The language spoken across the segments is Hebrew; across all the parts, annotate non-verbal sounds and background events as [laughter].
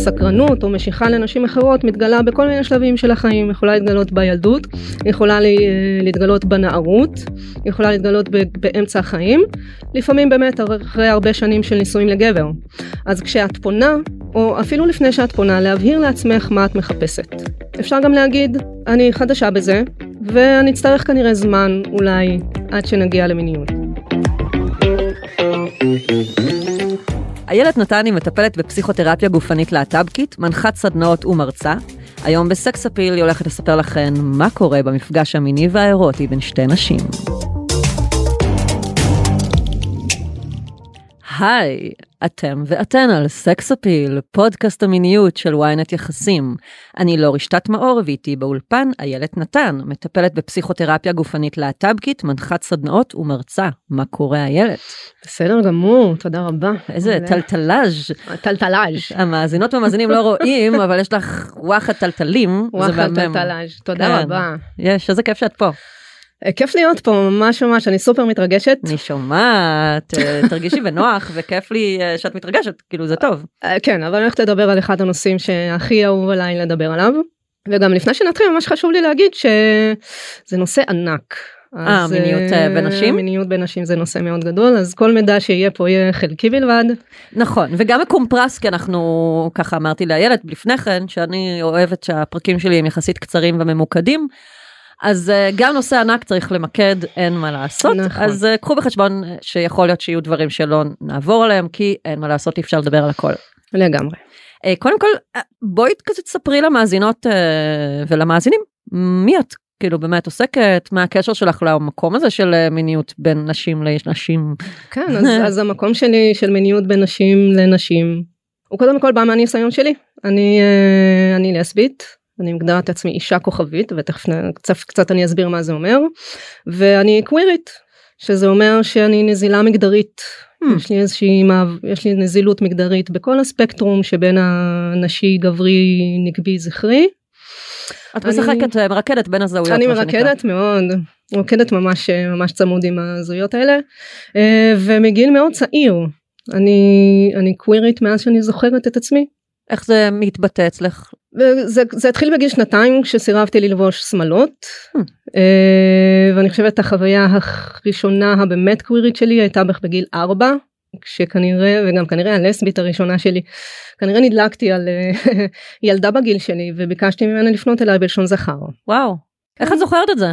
סקרנות או משיכה לנשים אחרות מתגלה בכל מיני שלבים של החיים, יכולה להתגלות בילדות, יכולה להתגלות בנערות, יכולה להתגלות באמצע החיים, לפעמים באמת אחרי הרבה שנים של נישואים לגבר. אז כשאת פונה, או אפילו לפני שאת פונה, להבהיר לעצמך מה את מחפשת. אפשר גם להגיד, אני חדשה בזה, ואני אצטרך כנראה זמן אולי עד שנגיע למיניות. איילת נתני מטפלת בפסיכותרפיה גופנית להט"בקית, מנחת סדנאות ומרצה. היום בסקס אפיל היא הולכת לספר לכן מה קורה במפגש המיני והאירוטי בין שתי נשים. היי, אתם ואתן על סקס אפיל, פודקאסט המיניות של ynet יחסים. אני לא רשתת מאור ואיתי באולפן איילת נתן, מטפלת בפסיכותרפיה גופנית להט"בקית, מנחת סדנאות ומרצה. מה קורה איילת? בסדר גמור, תודה רבה. איזה טלטלאז'. טלטלאז'. המאזינות והמאזינים לא רואים, אבל יש לך וואחד טלטלים. וואחד טלטלאז', תודה כן. רבה. יש, איזה כיף שאת פה. אה, כיף להיות פה ממש ממש אני סופר מתרגשת. אני שומעת אה, תרגישי בנוח וכיף לי אה, שאת מתרגשת כאילו זה טוב. כן אבל אני הולכת לדבר על אחד הנושאים שהכי אהוב עליי לדבר עליו. וגם לפני שנתחיל ממש חשוב לי להגיד שזה נושא ענק. אה, מיניות בנשים? מיניות בנשים זה נושא מאוד גדול, אז כל מידע שיהיה פה יהיה חלקי בלבד. נכון, וגם מקומפרס, כי אנחנו, ככה אמרתי לאיילת לפני כן, שאני אוהבת שהפרקים שלי הם יחסית קצרים וממוקדים. אז uh, גם נושא ענק צריך למקד, אין מה לעשות. נכון. אז uh, קחו בחשבון שיכול להיות שיהיו דברים שלא נעבור עליהם, כי אין מה לעשות, אי אפשר לדבר על הכל. לגמרי. Uh, קודם כל, בואי כזה תספרי למאזינות ולמאזינים, מי את? כאילו באמת עוסקת, מה הקשר שלך למקום הזה של מיניות בין נשים לנשים? כן, אז, אז המקום שלי של מיניות בין נשים לנשים, הוא קודם כל בא מהניסיון שלי. אני, אני לסבית, אני מגדרה את עצמי אישה כוכבית ותכף קצת, קצת אני אסביר מה זה אומר. ואני קווירית שזה אומר שאני נזילה מגדרית. Hmm. יש לי איזושהי יש לי נזילות מגדרית בכל הספקטרום שבין הנשי גברי נקבי זכרי. את אני, משחקת מרקדת בין הזהויות אני מרקדת מאוד מרקדת ממש ממש צמוד עם הזהויות האלה. אה, ומגיל מאוד צעיר אני אני קווירית מאז שאני זוכרת את עצמי איך זה מתבטא אצלך? זה, זה התחיל בגיל שנתיים כשסירבתי ללבוש שמלות hmm. ואני חושבת החוויה הראשונה הבאמת קווירית שלי הייתה בערך בגיל ארבע כשכנראה וגם כנראה הלסבית הראשונה שלי כנראה נדלקתי על אה, [laughs] ילדה בגיל שלי וביקשתי ממנה לפנות אליי בלשון זכר. וואו איך את זוכרת את זה?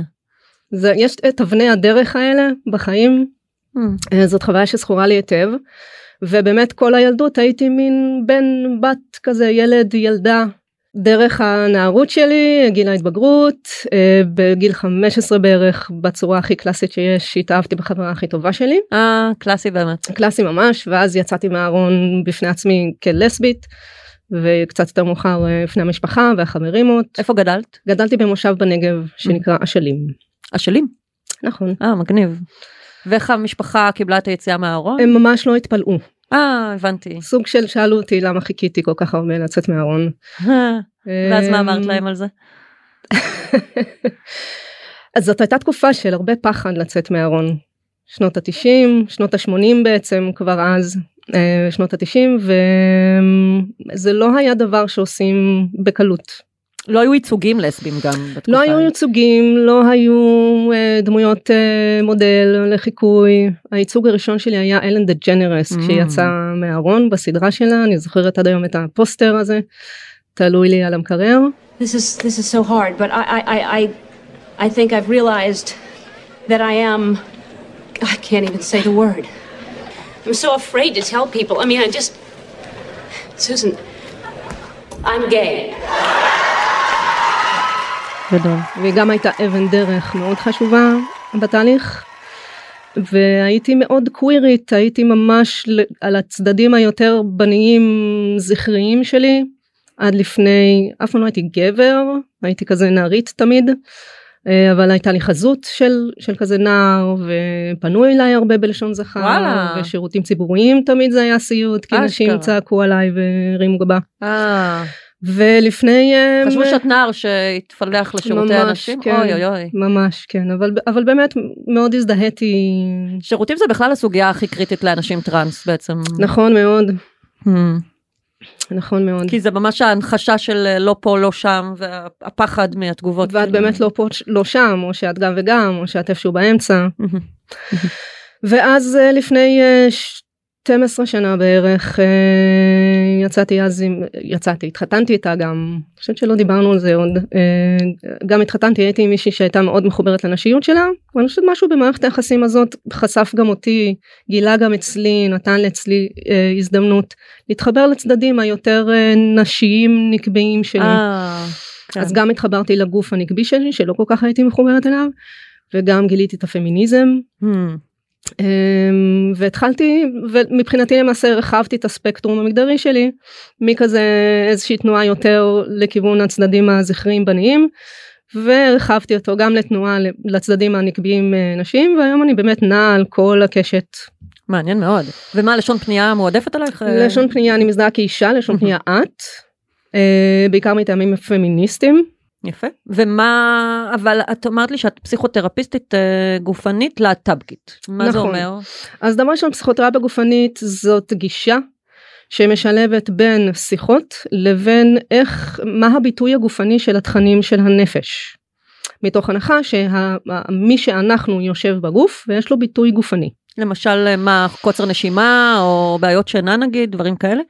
זה יש את אבני הדרך האלה בחיים hmm. זאת חוויה שזכורה לי היטב. ובאמת כל הילדות הייתי מין בן בת כזה ילד ילדה דרך הנערות שלי גיל ההתבגרות אה, בגיל 15 בערך בצורה הכי קלאסית שיש התאהבתי בחברה הכי טובה שלי. אה קלאסי באמת. קלאסי ממש ואז יצאתי מהארון בפני עצמי כלסבית. וקצת יותר מאוחר אה, לפני המשפחה והחברימות. איפה גדלת? גדלתי במושב בנגב שנקרא אשלים. אשלים? נכון. אה מגניב. ואיך המשפחה קיבלה את היציאה מהארון? הם ממש לא התפלאו. אה, הבנתי. סוג של שאלו אותי למה חיכיתי כל כך הרבה לצאת מהארון. [laughs] ואז מה אמרת להם על זה? [laughs] אז זאת הייתה תקופה של הרבה פחד לצאת מהארון. שנות התשעים, שנות השמונים בעצם כבר אז, אה, שנות התשעים, וזה לא היה דבר שעושים בקלות. לא היו ייצוגים לסבים גם בתקופה. לא היו ייצוגים, לא היו uh, דמויות uh, מודל לחיקוי. הייצוג הראשון שלי היה אלן דה ג'נרס mm. כשיצא מהארון בסדרה שלה, אני זוכרת עד היום את הפוסטר הזה, תלוי לי על המקרר. This is, this is so hard, but I, I, I, I think I've realized that I am, I can't even say the word. I'm so afraid to tell people. I mean, I just, Susan, I'm gay. גדול. והיא גם הייתה אבן דרך מאוד חשובה בתהליך. והייתי מאוד קווירית, הייתי ממש על הצדדים היותר בניים זכריים שלי, עד לפני, אף פעם לא הייתי גבר, הייתי כזה נערית תמיד, אה, אבל הייתה לי חזות של, של כזה נער, ופנו אליי הרבה בלשון זכר, וואלה. ושירותים ציבוריים תמיד זה היה סיוט, כי נשים צעקו עליי והרימו גבה. אה. ולפני... אה, חשבו שאת נער שהתפלח לשירותי ממש, הנשים? כן. אוי אוי אוי. ממש, כן, אבל, אבל באמת מאוד הזדהיתי, שירותים זה בכלל הסוגיה הכי קריטית לאנשים טראנס בעצם. נכון מאוד, Hmm. נכון מאוד. כי זה ממש ההנחשה של אה, לא פה לא שם והפחד מהתגובות. ואת כאילו. באמת לא פה, לא שם, או שאת גם וגם, או שאת איפשהו באמצע. מהמם. ואז אה, לפני 12 שנה בערך אה, יצאתי אז עם, יצאתי, התחתנתי איתה גם, אני חושבת שלא דיברנו על זה עוד, אה, גם התחתנתי, הייתי עם מישהי שהייתה מאוד מחוברת לנשיות שלה, ואני חושבת משהו במערכת היחסים הזאת חשף גם אותי, גילה גם אצלי, נתן לאצלי אה, הזדמנות להתחבר לצדדים היותר נשיים נקביים שלי. כן. אז גם התחברתי לגוף הנקבי שלי שלא כל כך הייתי מחוברת אליו וגם גיליתי את הפמיניזם Hmm. אמ, והתחלתי ומבחינתי למעשה הרחבתי את הספקטרום המגדרי שלי מכזה איזושהי תנועה יותר לכיוון הצדדים הזכריים בניים והרחבתי אותו גם לתנועה לצדדים הנקביים אה, נשיים והיום אני באמת נעה על כל הקשת. מעניין מאוד. ומה לשון פנייה מועדפת עלייך? לשון פנייה אני מזדהה כאישה לשון פנייה את. אה, בעיקר מטעמים פמיניסטיים יפה. ומה, אבל את אמרת לי שאת פסיכותרפיסטית אה, גופנית להט"בקית. מה זה נכון. אומר? אז דבר ראשון פסיכותרפיה גופנית זאת גישה שמשלבת בין שיחות לבין איך מה הביטוי הגופני של התכנים של הנפש. מתוך הנחה שמי שאנחנו יושב בגוף ויש לו ביטוי גופני. למשל, אה, מה, קוצר נשימה או בעיות שינה נגיד, דברים כאלה?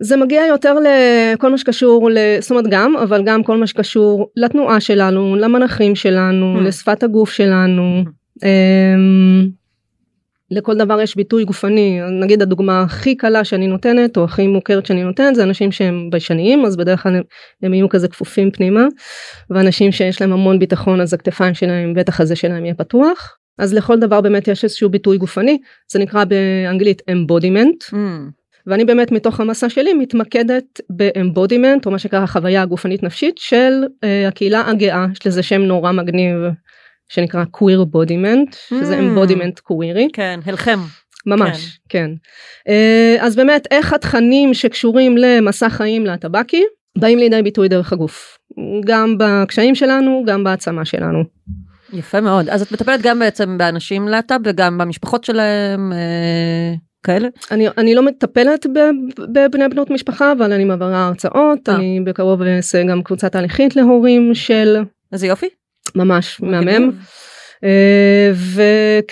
זה מגיע יותר לכל מה שקשור, זאת אומרת גם, אבל גם כל מה שקשור לתנועה שלנו, למנחים שלנו, Hmm. לשפת הגוף שלנו. אמ, לכל דבר יש ביטוי גופני, נגיד הדוגמה הכי קלה שאני נותנת, או הכי מוכרת שאני נותנת, זה אנשים שהם ביישניים, אז בדרך כלל הם, הם יהיו כזה כפופים פנימה, ואנשים שיש להם המון ביטחון, אז הכתפיים שלהם, בית החזה שלהם יהיה פתוח. אז לכל דבר באמת יש איזשהו ביטוי גופני, זה נקרא באנגלית embodiment. Hmm. ואני באמת מתוך המסע שלי מתמקדת ב embodiment או מה שנקרא החוויה הגופנית נפשית של uh, הקהילה הגאה יש לזה שם נורא מגניב שנקרא queer bodiment שזה Mm. embodiment קווירי כן, הלחם. ממש כן, Uh, אז באמת איך התכנים שקשורים למסע חיים להטבקי באים לידי ביטוי דרך הגוף גם בקשיים שלנו גם בהעצמה שלנו. יפה מאוד. אז את מטפלת גם בעצם באנשים להט"ב וגם במשפחות שלהם, אה, כאלה? אני, אני לא מטפלת בבני בנות משפחה אבל אני מעבירה הרצאות אה. אני בקרוב אעשה גם קבוצה תהליכית להורים של איזה יופי. ממש מהמם ו-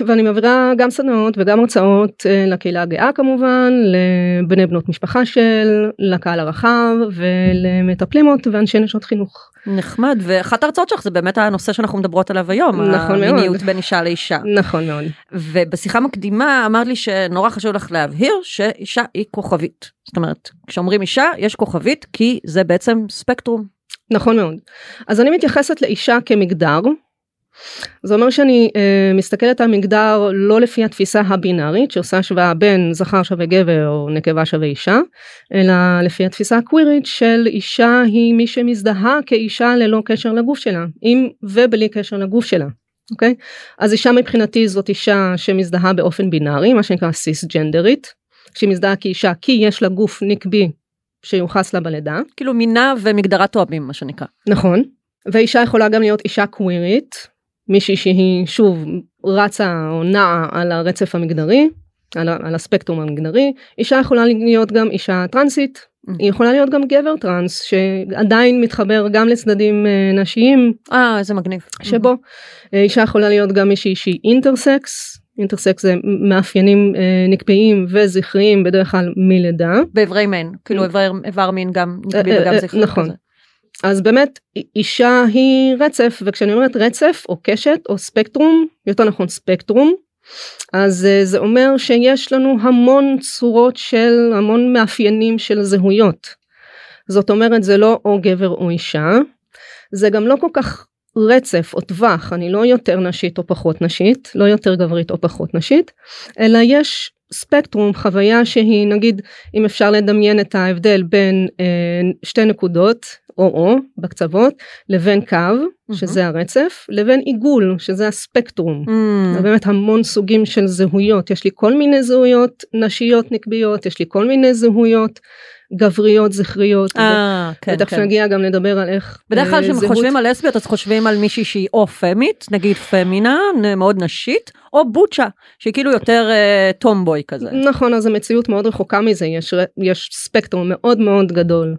ואני מעבירה גם סדנאות וגם הרצאות אה, לקהילה הגאה כמובן לבני בנות משפחה של לקהל הרחב ולמטפלימות ואנשי נשות חינוך נחמד, ואחת ההרצאות שלך זה באמת הנושא שאנחנו מדברות עליו היום, נכון מאוד. המיניות בין אישה לאישה. נכון מאוד ובשיחה מקדימה אמרת לי שנורא חשוב לך להבהיר שאישה היא כוכבית. זאת אומרת, כשאומרים אישה יש כוכבית כי זה בעצם ספקטרום. נכון מאוד אז אני מתייחסת לאישה כמגדר. זה אומר שאני אה, מסתכלת על מגדר לא לפי התפיסה הבינארית שעושה השוואה בין זכר שווה גבר או נקבה שווה אישה אלא לפי התפיסה הקווירית של אישה היא מי שמזדהה כאישה ללא קשר לגוף שלה עם ובלי קשר לגוף שלה. אוקיי אז אישה מבחינתי זאת אישה שמזדהה באופן בינארי מה שנקרא סיס ג'נדרית שהיא מזדהה כאישה כי יש לה גוף נקבי שיוחס לה בלידה כאילו מינה ומגדרה תואמים מה שנקרא. נכון ואישה יכולה גם להיות אישה קווירית מישהי שהיא שוב רצה או נעה על הרצף המגדרי על, על הספקטרום המגדרי אישה יכולה להיות גם אישה טרנסית היא יכולה להיות גם גבר טרנס שעדיין מתחבר גם לצדדים אה, נשיים אה איזה מגניב. שבו אה, אישה יכולה להיות גם מישהי שהיא אינטרסקס אינטרסקס זה מאפיינים אה, נקביים וזכריים בדרך כלל מלידה באיברי מין, כאילו איבר, איבר מין גם נקבי אה, וגם אה, זכרי נכון. כזה. אז באמת אישה היא רצף וכשאני אומרת רצף או קשת או ספקטרום יותר נכון ספקטרום אז אה, זה אומר שיש לנו המון צורות של המון מאפיינים של זהויות. זאת אומרת זה לא או גבר או אישה זה גם לא כל כך רצף או טווח אני לא יותר נשית או פחות נשית לא יותר גברית או פחות נשית אלא יש ספקטרום חוויה שהיא נגיד אם אפשר לדמיין את ההבדל בין אה, שתי נקודות או או בקצוות לבין קו שזה הרצף לבין עיגול שזה הספקטרום. Mm, זה באמת המון סוגים של זהויות יש לי כל מיני זהויות נשיות נקביות יש לי כל מיני זהויות גבריות זכריות. אה, כן, ותכף כן. נגיע גם לדבר על איך בדרך כלל אה, כשהם זהות- חושבים על לסביות אז חושבים על מישהי שהיא או פמית, נגיד פמינה, מאוד נשית, או בוצ'ה, שהיא כאילו יותר אה, טומבוי כזה. נכון אז המציאות מאוד רחוקה מזה יש יש ספקטרום מאוד מאוד גדול.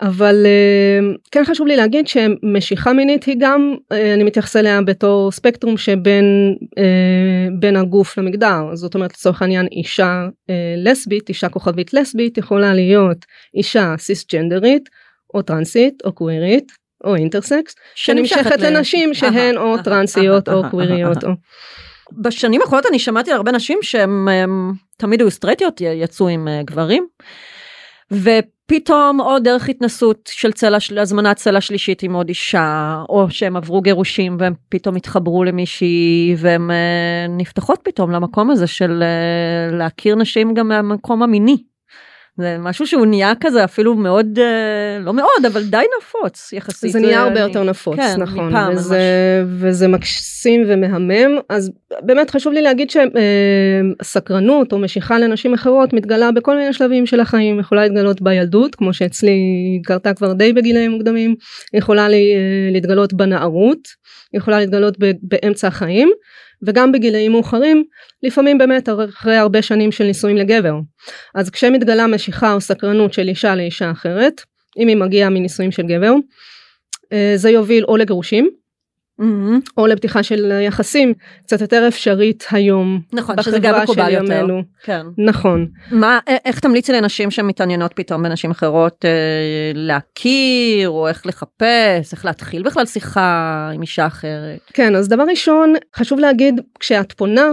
אבל אה, כן חשוב לי להגיד שמשיכה מינית היא גם אה, אני מתייחס אליה בתור ספקטרום שבין אה, בין הגוף למגדר זאת אומרת לצורך העניין אישה אה, לסבית אישה כוכבית לסבית יכולה להיות אישה סיסג'נדרית או טרנסית או קווירית או אינטרסקס שנמשכת לנשים שהן או טרנסיות או קוויריות. או בשנים האחרונות אני שמעתי על הרבה נשים שהן הם, תמיד היו סטרייטיות, י- יצאו עם אה, גברים, ופתאום או דרך התנסות של צלע, של הזמנת צלע שלישית עם עוד אישה, או שהם עברו גירושים והם פתאום התחברו למישהי, והן אה, נפתחות פתאום למקום הזה של אה, להכיר נשים גם מהמקום המיני. זה משהו שהוא נהיה כזה אפילו מאוד, אה, לא מאוד, אבל די נפוץ יחסית. זה נהיה הרבה אה, יותר נפוץ, כן, נכון, מפעם וזה, וזה מקסים ומהמם, אז באמת חשוב לי להגיד שסקרנות או משיכה לנשים אחרות מתגלה בכל מיני שלבים של החיים, יכולה להתגלות בילדות, כמו שאצלי קרתה כבר די בגילאים מוקדמים, יכולה אה, להתגלות בנערות, יכולה להתגלות באמצע החיים, וגם בגילאים מאוחרים, לפעמים באמת אחרי הרבה שנים של נישואים לגבר. אז כשמתגלה משיכה או סקרנות של אישה לאישה אחרת, אם היא מגיעה מנישואים של גבר, אה, זה יוביל או לגירושים מהמם. או לפתיחה של יחסים קצת יותר אפשרית היום נכון, שזה גם מקובל יותר. כן. נכון. מה, איך תמליצי לנשים שמתעניינות פתאום בנשים אחרות אה, להכיר, או איך לחפש, איך להתחיל בכלל שיחה עם אישה אחרת? כן, אז דבר ראשון, חשוב להגיד, כשאת פונה,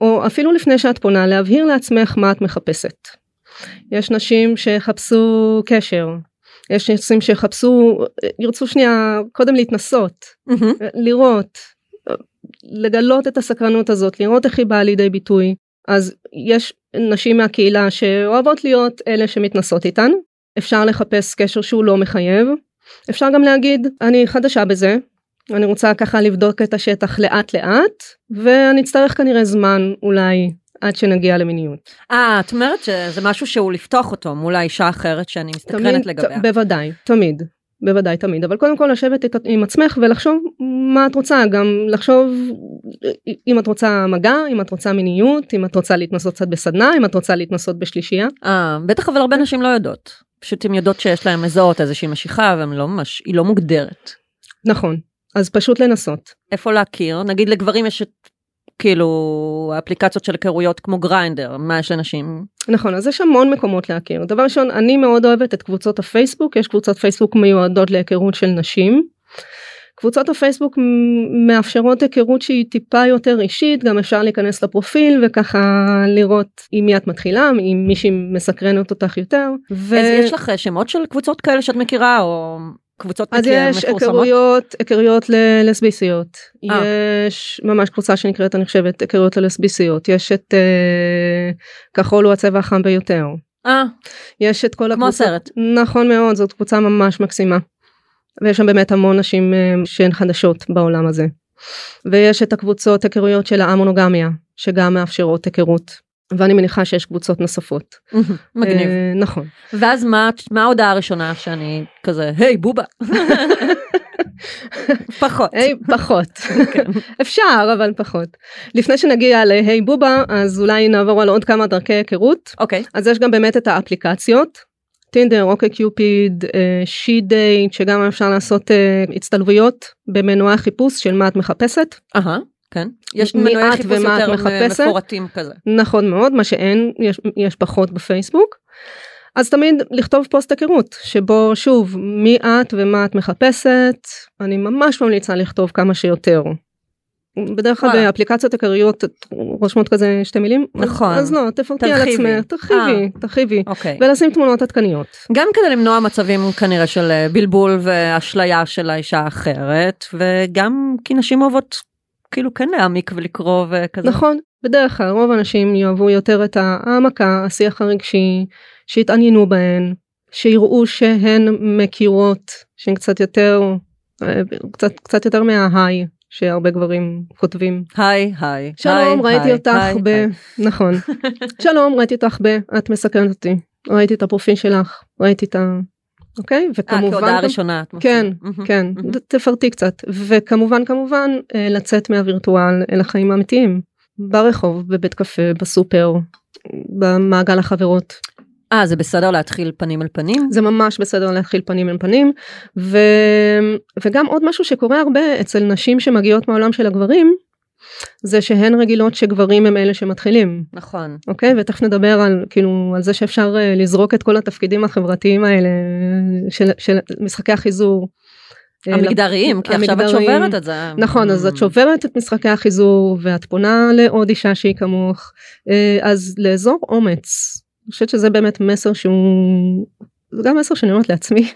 או אפילו לפני שאת פונה, להבהיר לעצמך מה את מחפשת. יש נשים שיחפשו קשר, יש נשים שיחפשו, ירצו שנייה קודם להתנסות, מהמם. לראות, לגלות את הסקרנות הזאת, לראות איך היא באה לידי ביטוי. אז יש נשים מהקהילה שאוהבות להיות אלה שמתנסות איתן, אפשר לחפש קשר שהוא לא מחייב, אפשר גם להגיד אני חדשה בזה, אני רוצה ככה לבדוק את השטח לאט לאט, ואני אצטרך כנראה זמן אולי עד שנגיע למיניות. אה, את אומרת שזה משהו שהוא לפתוח אותו מול האישה האחרת שאני מסתקרנת לגביה. בוודאי, תמיד. בוודאי תמיד אבל קודם כל לשבת עם עצמך ולחשוב מה את רוצה גם לחשוב אם את רוצה מגע אם את רוצה מיניות אם את רוצה להתנסות קצת בסדנה אם את רוצה להתנסות בשלישייה אה, בטח אבל הרבה נשים לא יודעות. פשוט הן יודעות שיש להן לזהות איזושהי משיכה והן לא ממש, היא לא מוגדרת. נכון אז פשוט לנסות איפה להכיר? נגיד לגברים יש את כאילו אפליקציות של היכרויות כמו גריינדר, מה יש לנשים? נכון אז יש המון מקומות להכיר דבר ראשון אני מאוד אוהבת את קבוצות הפייסבוק יש קבוצות פייסבוק מיועדות להיכרות של נשים. קבוצות הפייסבוק מאפשרות היכרות שהיא טיפה יותר אישית גם אפשר להיכנס לפרופיל וככה לראות עם מי את מתחילה אם מישהי מסקרנת אותך יותר. ו... אז יש לך שמות של קבוצות כאלה שאת מכירה או קבוצות אז מכיר- יש? היכרויות היכרויות ללסביסיות אה. יש ממש קבוצה שנקראת אני חושבת היכרויות ללסביסיות יש את אה, כחול הוא הצבע החם ביותר. אה, יש את כל כמו הקבוצות הסרט. נכון מאוד זאת קבוצה ממש מקסימה. ויש שם באמת המון נשים אה, שהן חדשות בעולם הזה. ויש את הקבוצות היכרויות של האמונוגמיה שגם מאפשרות היכרות ואני מניחה שיש קבוצות נוספות מגניב. אה, נכון ואז מה ההודעה הראשונה שאני כזה היי בובה. פחות. היי פחות כן. אפשר אבל פחות לפני שנגיע להיי בובה אז אולי נעבור על עוד כמה דרכי היכרות אוקיי. אז יש גם באמת את האפליקציות טינדר אוקיי קיופיד שי דייט שגם אפשר לעשות אה, הצטלבויות במנועי החיפוש של מה את מחפשת אהה, כן. יש מנועי חיפוש יותר מחפשת? מפורטים כזה. נכון מאוד מה שאין יש, יש פחות בפייסבוק. אז תמיד לכתוב פוסט היכרות שבו שוב מי את ומה את מחפשת אני ממש ממליצה לכתוב כמה שיותר. בדרך כלל. באפליקציות עיקריות רושמות כזה שתי מילים נכון. אז לא תפרטי על. עצמך תרחיבי תרחיבי אוקיי. ולשים תמונות עדכניות. גם כדי למנוע מצבים כנראה של אה, בלבול ואשליה של האישה האחרת וגם כי נשים אוהבות כאילו כן להעמיק ולקרוא וכזה. נכון בדרך כלל רוב האנשים יאהבו יותר את העמקה השיח הרגשי שיתעניינו בהן שיראו שהן מכירות שהן קצת יותר אה, קצת קצת יותר מההיי שהרבה גברים כותבים. היי היי. שלום היי, ראיתי היי, אותך היי, ב... היי. נכון. [laughs] שלום ראיתי אותך ב... את מסקרנת אותי. ראיתי את הפרופיל שלך, ראיתי את ה... אוקיי? אה, וכמובן... כהודעה גם- ראשונה. כן, כן, תפרטי קצת. וכמובן, כמובן, אה, לצאת מהווירטואל אל החיים האמיתיים. ברחוב, בבית קפה, בסופר, במעגל החברות. אה, זה בסדר להתחיל פנים אל פנים? זה ממש בסדר להתחיל פנים אל פנים. ו... וגם עוד משהו שקורה הרבה אצל נשים שמגיעות מהעולם של הגברים, זה שהן רגילות שגברים הם אלה שמתחילים. נכון. אוקיי ותכף נדבר על כאילו על זה שאפשר אה, לזרוק את כל התפקידים החברתיים האלה של, של משחקי החיזור. אה, המגדריים, כי עכשיו את. שוברת את זה. נכון אז את שוברת את משחקי החיזור ואת פונה לעוד אישה שהיא כמוך אה, אז לאזור אומץ. אני חושבת שזה באמת מסר שהוא גם מסר שאני אומרת לעצמי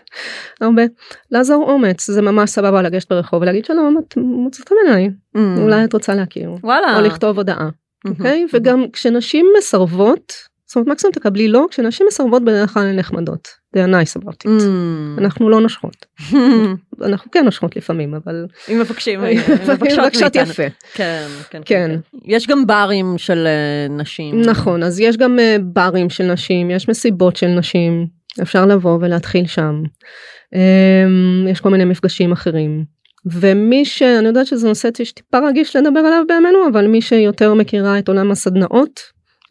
הרבה לעזור אומץ זה ממש סבבה לגשת ברחוב ולהגיד שלום את מוצאת עיניי Mm. אולי את רוצה להכיר וואלה. או לכתוב הודעה. מהמם. אוקיי? וגם כשנשים מסרבות, זאת אומרת מקסימום תקבלי לא, כשנשים מסרבות בדרך כלל הן נחמדות. they are nice about it. Mm. אנחנו לא נושכות. [laughs] אנחנו כן נושכות לפעמים, אבל... אם מבקשים, [laughs] מבקשות מבקשות מאיתנו. יפה. כן, כן, כן. יש גם ברים של אה, נשים. נכון, אז יש גם אה, ברים של נשים, יש מסיבות של נשים, אפשר לבוא ולהתחיל שם. אמ, יש כל מיני מפגשים אחרים. ומי ש... אני יודעת שזה נושא שטיפה רגיש לדבר עליו בימינו, אבל מי שיותר מכירה את עולם הסדנאות,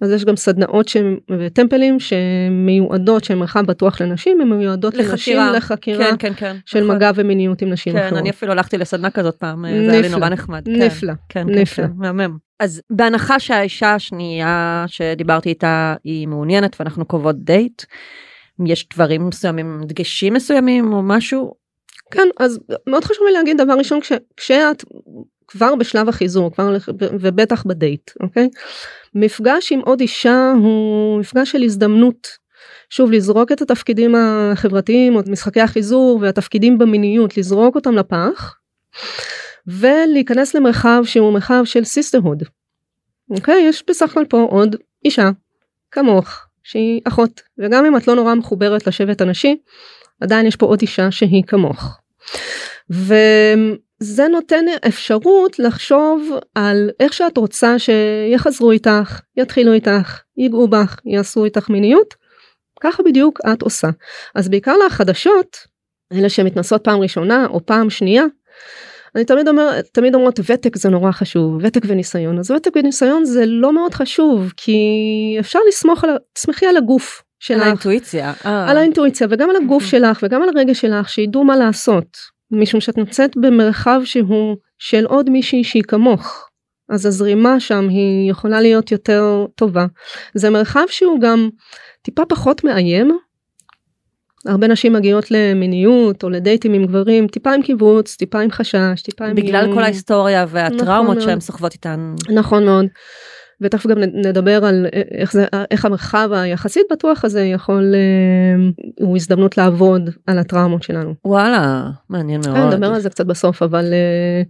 אז יש גם סדנאות שהם- וטמפלים שמיועדות שהם מרחב בטוח לנשים, הן מיועדות לנשים לחקירה. לחקירה כן, כן, כן. של נכון. מגע ומיניות עם נשים כן, אחרות. אני אפילו הלכתי לסדנה כזאת פעם, אה, זה היה לי נפלא. נורא נחמד. כן. נפלא, כן, נפלא. כן, כן, מהמם. אז בהנחה שהאישה השנייה שדיברתי איתה היא מעוניינת ואנחנו קובעות דייט, יש דברים מסוימים, דגשים מסוימים או משהו? כן, אז מאוד חשוב לי להגיד דבר ראשון, כש, כשאת כבר בשלב החיזור, כבר, ובטח בדייט, אוקיי? מפגש עם עוד אישה הוא מפגש של הזדמנות. שוב, לזרוק את התפקידים החברתיים, או את משחקי החיזור והתפקידים במיניות, לזרוק אותם לפח, ולהיכנס למרחב שהוא מרחב של sisterhood. אוקיי? יש בסך הכל פה עוד אישה, כמוך, שהיא אחות, וגם אם את לא נורא מחוברת לשבט הנשי, עדיין יש פה עוד אישה שהיא כמוך. וזה נותן אפשרות לחשוב על איך שאת רוצה שיחזרו איתך, יתחילו איתך, ייגעו בך, יעשו איתך מיניות, ככה בדיוק את עושה. אז בעיקר לחדשות, אלה שמתנסות פעם ראשונה או פעם שנייה, אני תמיד אומר, תמיד אומרות ותק זה נורא חשוב, ותק וניסיון. אז ותק וניסיון זה לא מאוד חשוב, כי אפשר לסמוך על, תסמכי על הגוף על שלך. האינטואיציה. אה. על האינטואיציה וגם על הגוף שלך וגם על הרגש שלך שידעו מה לעשות משום שאת נמצאת במרחב שהוא של עוד מישהי שהיא כמוך אז הזרימה שם היא יכולה להיות יותר טובה זה מרחב שהוא גם טיפה פחות מאיים. הרבה נשים מגיעות למיניות או לדייטים עם גברים טיפה עם קיבוץ טיפה עם חשש טיפה עם בגלל. כל ההיסטוריה והטראומות נכון שהן. סוחבות איתן. נכון מאוד. ותכף גם נדבר על אה, איך זה איך המרחב היחסית בטוח הזה יכול אה, הוא הזדמנות לעבוד על הטראומות שלנו. וואלה, מעניין כן, מאוד. נדבר על זה קצת בסוף אבל אה,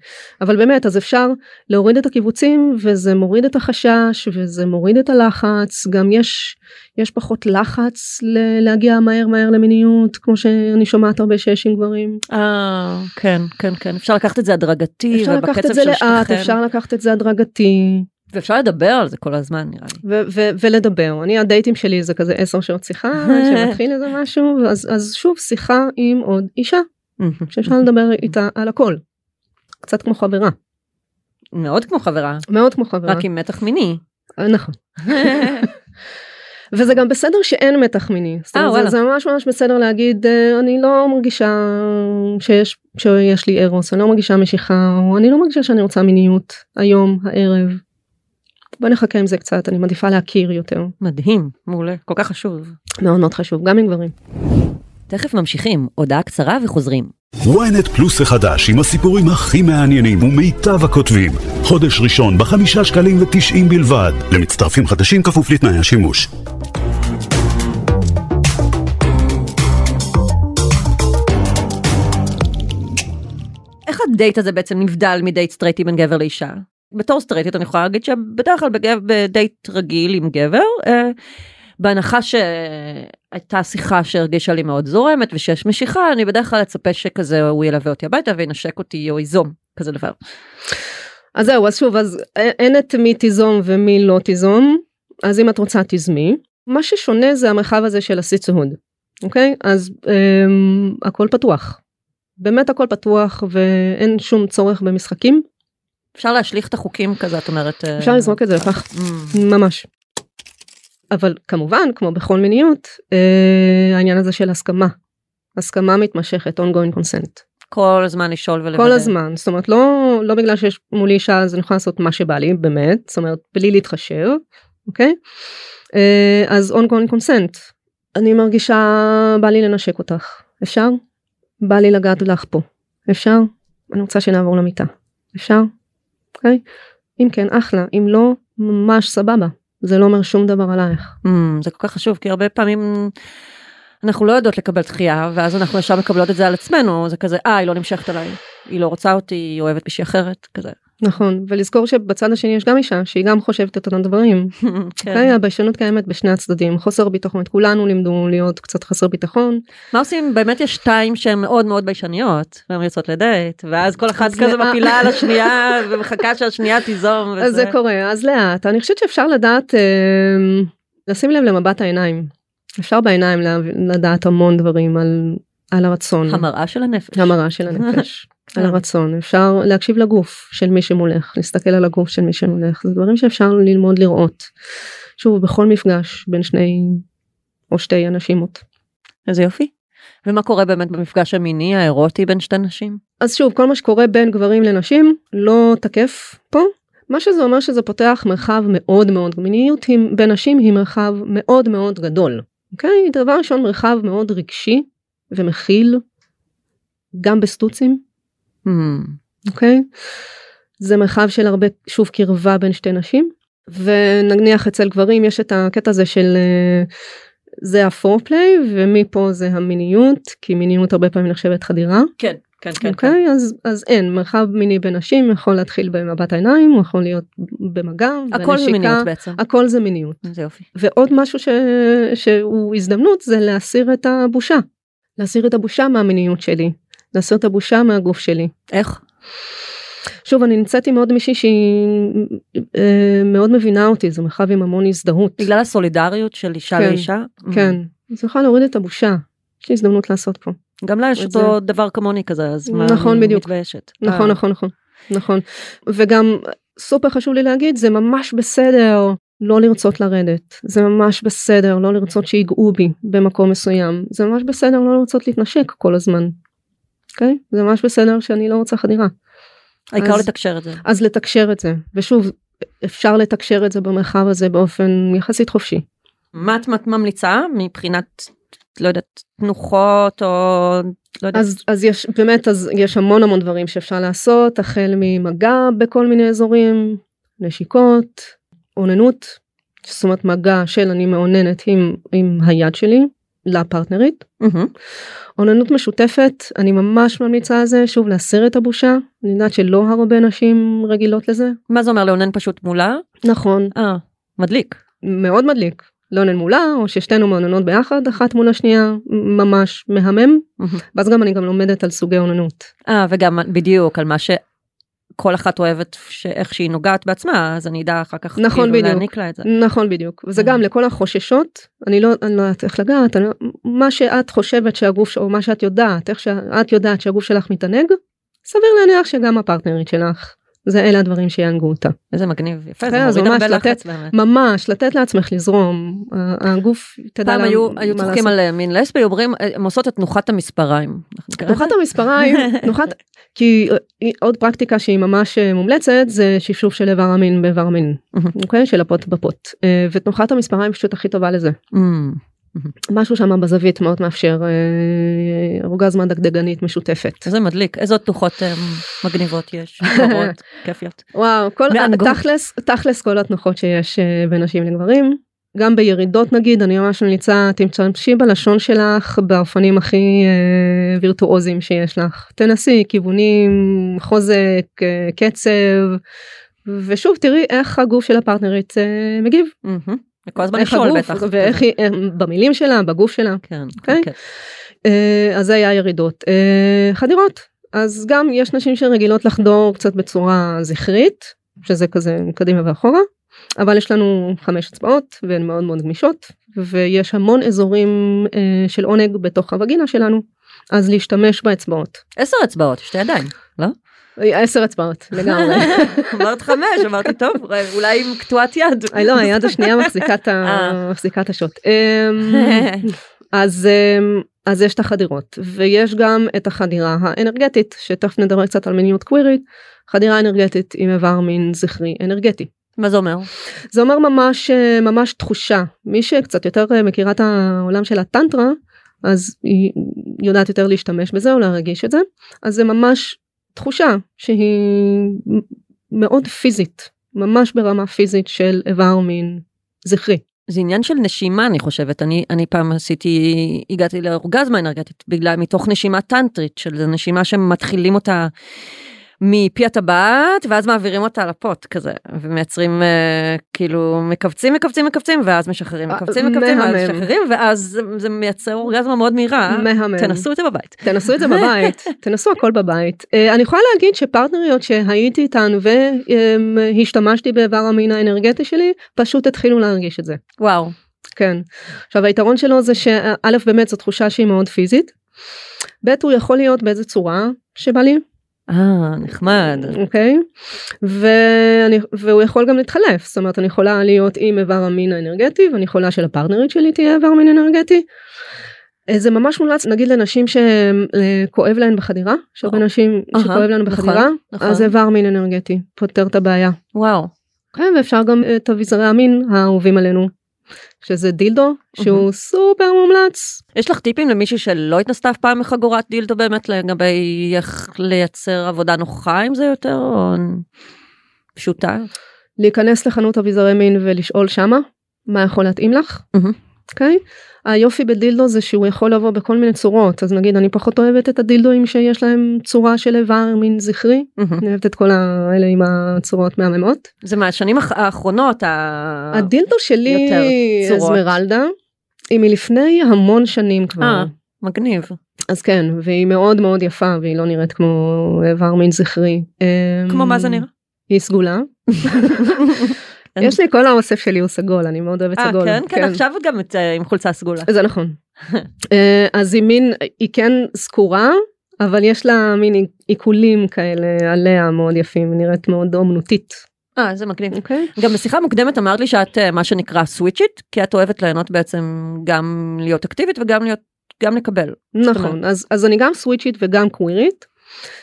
אבל באמת אז אפשר להוריד את הקיבוצים וזה מוריד את החשש וזה מוריד את הלחץ גם יש יש פחות לחץ ל- להגיע מהר מהר למיניות כמו שאני שומעת הרבה שיש עם גברים. אה, כן, כן, כן. אפשר לקחת את זה הדרגתי אפשר לקחת ובקצב את זה של לאט. אפשר לקחת את זה הדרגתי ואפשר לדבר על זה כל הזמן נראה לי. ו- ו- ולדבר אני הדייטים שלי זה כזה עשר שעות שיחה [laughs] שמתחיל איזה משהו אז אז שוב שיחה עם עוד אישה שאפשר לדבר איתה על הכל. קצת כמו חברה מאוד כמו חברה, מאוד כמו חברה רק עם מתח מיני. נכון וזה גם בסדר שאין מתח מיני זאת אה, אומרת. זה, זה ממש ממש בסדר להגיד אה, אני לא מרגישה שיש שיש לי ארוס אני לא מרגישה משיכה או אני לא מרגישה שאני רוצה מיניות היום הערב. בוא נחכה עם זה קצת אני מעדיפה להכיר יותר מדהים, מעולה, כל כך חשוב. מאוד מאוד חשוב גם עם גברים. תכף ממשיכים, הודעה קצרה וחוזרים. ynet פלוס החדש עם הסיפורים הכי מעניינים ומיטב הכותבים. חודש ראשון בחמישה שקלים ותשעים בלבד. למצטרפים חדשים כפוף לתנאי השימוש. איך הדייט הזה בעצם נבדל מדייט סטרייטי בין גבר לאישה? בתור סטרייטית אני יכולה להגיד שבדרך כלל בגב, בדייט רגיל עם גבר, אה, בהנחה שהייתה שיחה שהרגישה לי מאוד זורמת ושיש משיכה, אני בדרך כלל אצפה שכזה הוא ילווה אותי הביתה וינשק אותי או ייזום, כזה דבר. אז זהו אז שוב אז אין את מי תיזום ומי לא תיזום אז אם את רוצה תיזמי מה ששונה זה המרחב הזה של הסיצהוד, אוקיי? אז אמ, הכל פתוח. באמת הכל פתוח ואין שום צורך במשחקים. אפשר להשליך את החוקים כזה, את אומרת. אה, אפשר לזרוק את זה לפח, Mm. ממש. אבל כמובן, כמו בכל מיניות, אה, העניין הזה של הסכמה. הסכמה מתמשכת, ongoing consent. כל הזמן לשאול ולוודא. כל הזמן, זאת אומרת לא, לא בגלל שיש מולי אישה אז אני יכולה לעשות מה שבא לי, באמת, זאת אומרת בלי להתחשב, אוקיי? אה, אז ongoing consent. אני מרגישה, בא לי לנשק אותך, אפשר? בא לי לגעת לך פה, אפשר? אני רוצה שנעבור למיטה, אפשר? אוקיי? אם כן, אחלה, אם לא, ממש סבבה. זה לא אומר שום דבר עלייך. Mm, זה כל כך חשוב, כי הרבה פעמים אנחנו לא יודעות לקבל דחייה, ואז אנחנו ישר מקבלות את זה על עצמנו, זה כזה, אה, היא לא נמשכת עליי, היא לא רוצה אותי, היא אוהבת מישהי אחרת, כזה. נכון, ולזכור שבצד השני יש גם אישה שהיא גם חושבת את אותם דברים. אוקיי? [laughs] כן. הביישנות קיימת בשני הצדדים, חוסר ביטחון, את כולנו לימדו להיות קצת חסר ביטחון. מה עושים, באמת יש שתיים שהן מאוד מאוד ביישניות, והן יוצאות לדייט, ואז כל אחת כזה. מפילה על השנייה, ומחכה שהשנייה תיזום, וזה. אז זה קורה, אז לאט, אני חושבת שאפשר לדעת, אה, לשים לב למבט העיניים. אפשר בעיניים לדעת המון דברים על, על הרצון, המראה של הנפש. המראה של הנפש, [laughs] על כן. הרצון, אפשר להקשיב לגוף של מי שמולך, להסתכל על הגוף של מי שמולך, זה דברים שאפשר ללמוד לראות. שוב, בכל מפגש בין שני או שתי אנשימות. איזה יופי. ומה קורה באמת במפגש המיני האירוטי בין שתי נשים? אז שוב, כל מה שקורה בין גברים לנשים לא תקף פה. מה שזה אומר שזה פותח מרחב מאוד מאוד, מיניות עם, בין נשים היא מרחב מאוד מאוד גדול. אוקיי? דבר ראשון, מרחב מאוד רגשי ומכיל, גם בסטוצים, Hmm, אוקיי? זה מרחב של הרבה, שוב, קרבה בין שתי נשים. ונניח אצל גברים יש את הקטע הזה של אה, זה הפורפליי ומפה זה המיניות כי מיניות הרבה פעמים נחשבת חדירה. כן, כן, כן. כן. אוקיי אז אז אין מרחב מיני בין נשים יכול להתחיל במבט העיניים הוא יכול להיות במגע הכל זה בנשיקה, מיניות בעצם. הכל זה מיניות זה יופי. ועוד משהו ש... שהוא הזדמנות זה להסיר את הבושה להסיר את הבושה מהמיניות שלי להסיר את הבושה מהגוף שלי איך? שוב אני נמצאת עם עוד מישהי שהיא אה, מאוד מבינה אותי זה מרחב עם המון הזדהות בגלל הסולידריות של אישה כן, לאישה? כן אני יכולה להוריד את הבושה יש לי הזדמנות לעשות פה. גם לה יש אותו דבר כמוני כזה, אז מה נכון, אני בדיוק. מתביישת? נכון אה, נכון נכון נכון וגם סופר חשוב לי להגיד זה ממש בסדר לא לרצות לרדת זה ממש בסדר לא לרצות שיגעו בי במקום מסוים זה ממש בסדר לא לרצות להתנשק כל הזמן. אוקיי? זה ממש בסדר שאני לא רוצה חדירה העיקר אז- לתקשר את זה. אז לתקשר את זה ושוב אפשר לתקשר את זה במרחב הזה באופן יחסית חופשי. מה את ממליצה מבחינת, לא יודעת, תנוחות או לא יודעת. אז אז יש באמת אז יש המון המון דברים שאפשר לעשות החל ממגע בכל מיני אזורים נשיקות אוננות זאת אומרת מגע של אני מאוננת עם עם היד שלי לפרטנרית. אוננות משותפת אני ממש ממליצה על זה שוב להסיר את הבושה אני יודעת שלא הרבה נשים רגילות לזה מה זה אומר לאונן פשוט מולה? נכון אה, מדליק. מאוד מדליק לאונן מולה או ששתינו מאוננות ביחד אחת מול השנייה ממש מהמם מהמם. ואז גם אני גם לומדת על סוגי אוננות. אה, וגם בדיוק על מה שכל אחת אוהבת שאיך שהיא נוגעת בעצמה, אז אני אדע אחר כך נכון, כאילו בדיוק. להעניק לה את זה. נכון בדיוק וזה Mm. גם לכל החוששות אני לא אני לא יודעת איך לגעת אני, לא- מה שאת חושבת שהגוף ש- או מה שאת יודעת איך שאת יודעת שהגוף שלך מתענג סביר להניח שגם הפרטנרית שלך זה אלה הדברים שיענגו אותה איזה מגניב, יפה, כן, זה אז מוריד הרבה לחץ באמת. ממש לתת לעצמך לזרום הגוף תדע פעם לה- היו מה היו צוחקים. על אה, מין לסבי, אומרים, אה, הם עושות את תנוחת המספריים. תנוחת? המספריים [laughs] תנוחת כי אה, עוד פרקטיקה שהיא ממש מומלצת זה שפשוף של איבר המין באיבר המין. אוקיי של הפוט בפוט ותנוחת המספריים פשוט הכי טובה לזה. משהו שם בזווית מאוד מאפשר אה, אורגזמה דגדגנית משותפת. איזה מדליק, איזה תנוחות אה, מגניבות יש, [laughs] מוכרות, כיפיות. וואו, כל, מענגות. תכלס, תכלס כל התנוחות שיש אה, בין נשים לגברים. גם בירידות נגיד, אני ממש ממליצה, תמשתמשי בלשון שלך באופנים הכי אה, וירטואוזיים שיש לך. תנסי כיוונים, חוזק, אה, קצב, ושוב תראי איך הגוף של הפרטנרית אה, מגיב. וכל הזמן לשאול בטח. ואיך היא, אה, במילים שלה, בגוף שלה. כן, אוקיי? כן. אה, אז זה היה ירידות. אה, חדירות, אז גם יש נשים שרגילות לחדור קצת בצורה זכרית, שזה כזה קדימה ואחורה, אבל יש לנו חמש אצבעות והן מאוד מאוד גמישות, ויש המון אזורים אה, של עונג בתוך הווגינה שלנו, אז להשתמש באצבעות. עשר אצבעות, שתי ידיים, לא? עשר אצבעות לגמרי. [laughs] אמרת חמש, אמרתי טוב, אולי עם קטועת יד. אה, לא, היד השנייה מחזיקה את אה. השוט. אמ, [laughs] אז אמ, אז יש את החדירות ויש גם את החדירה האנרגטית שתכף נדבר קצת על מיניות קווירית חדירה אנרגטית עם איבר מין זכרי אנרגטי. מה זה אומר? זה אומר ממש אה, ממש תחושה מי שקצת יותר מכירה את העולם של הטנטרה אז היא יודעת יותר להשתמש בזה או להרגיש את זה אז זה ממש תחושה שהיא מאוד פיזית ממש ברמה פיזית של איבר מין זכרי. זה עניין של נשימה אני חושבת אני אני פעם עשיתי הגעתי לאורגזמה אנרגטית בגלל מתוך נשימה טנטרית של נשימה שמתחילים אותה מפי הטבעת ואז מעבירים אותה לפוט כזה ומייצרים אה, כאילו מכווצים מכווצים מכווצים ואז משחררים אה, מכווצים מכווצים ואז. משחררים ואז זה, זה מייצר אורגזמה מאוד מהירה מהמם. תנסו את זה בבית. תנסו את זה בבית, [laughs] תנסו הכל בבית. אה, אני יכולה להגיד שפרטנריות שהייתי איתן והשתמשתי באיבר המין האנרגטי שלי, פשוט התחילו להרגיש את זה. וואו כן. עכשיו היתרון שלו זה שא' באמת זו תחושה שהיא מאוד פיזית. ב' הוא יכול להיות באיזה צורה שבא לי, אה נחמד אוקיי? ואני, והוא יכול גם להתחלף, זאת אומרת אני יכולה להיות עם איבר המין האנרגטי ואני יכולה שלפרטנרית שלי תהיה איבר מין אנרגטי. אה, זה ממש מומלץ נגיד לנשים שכואב להן בחדירה, יש הרבה אה, נשים שכואב להן נכון, בחדירה, נכון. אז איבר מין אנרגטי פותר את הבעיה. וואו כן, ואפשר גם את אביזרי המין האהובים עלינו, שזה דילדו שהוא סופר מומלץ. יש לך טיפים למישהי שלא התנסתה אף פעם בחגורת דילדו באמת לגבי איך לייצר עבודה נוחה עם זה יותר או פשוטה? להיכנס לחנות אביזרי מין ולשאול שמה מה יכול להתאים לך. אוקיי? היופי בדילדו זה שהוא יכול לבוא בכל מיני צורות אז נגיד אני פחות אוהבת את הדילדואים שיש להם צורה של איבר מין זכרי מהמם. אני אוהבת את כל האלה עם הצורות מהממות. זה מהשנים האח- האחרונות ה- הדילדו שלי. אזמרלדה היא מלפני המון שנים כבר. אה, מגניב. אז כן והיא מאוד מאוד יפה והיא לא נראית כמו איבר מין זכרי. כמו אמ, מה זה נראה? היא סגולה. [laughs] יש לי כל האוסף שלי הוא סגול אני מאוד אוהבת אה, סגול. כן, כן, עכשיו גם אה, עם חולצה סגולה. זה נכון. [laughs] אה, אז היא מין היא כן זקורה אבל יש לה מין עיקולים כאלה עליה מאוד יפים נראית מאוד אומנותית. אה, זה מגניב. אוקיי. גם בשיחה מוקדמת אמרת לי שאת מה שנקרא סוויצ'ית, כי את אוהבת ליהנות בעצם גם להיות אקטיבית וגם להיות, גם לקבל. נכון אז אז אני גם סוויצ'ית וגם קווירית.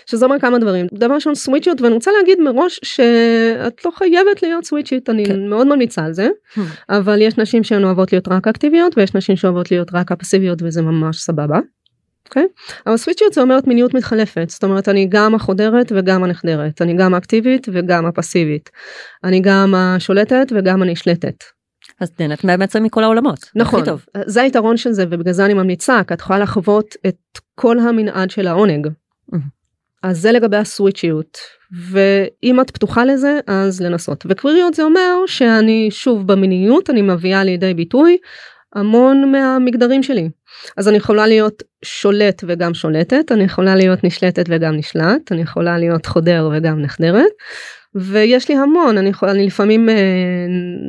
שזה אומר כמה דברים דבר ראשון סוויצ'יות ואני רוצה להגיד מראש שאת לא חייבת להיות סוויצ'ית אני כן. מאוד ממליצה על זה Hmm. אבל יש נשים שהן אוהבות להיות רק אקטיביות ויש נשים שאוהבות להיות רק הפסיביות וזה ממש סבבה. אוקיי? אבל סוויצ'יות זה אומרת מיניות מתחלפת זאת אומרת אני גם החודרת וגם הנחדרת אני גם האקטיבית וגם הפסיבית אני גם השולטת וגם הנשלטת. אז נהנית בעצם מכל העולמות. נכון טוב. זה היתרון של זה ובגלל זה אני ממליצה כי את יכולה לחוות את כל המנעד של העונג. Mhm. אז זה לגבי הסוויצ'יות ואם את פתוחה לזה אז לנסות וקוויריות זה אומר שאני שוב במיניות אני מביאה לידי ביטוי המון מהמגדרים שלי אז אני יכולה להיות שולט וגם שולטת אני יכולה להיות נשלטת וגם נשלט אני יכולה להיות חודר וגם נחדרת ויש לי המון אני יכולה אני לפעמים אה,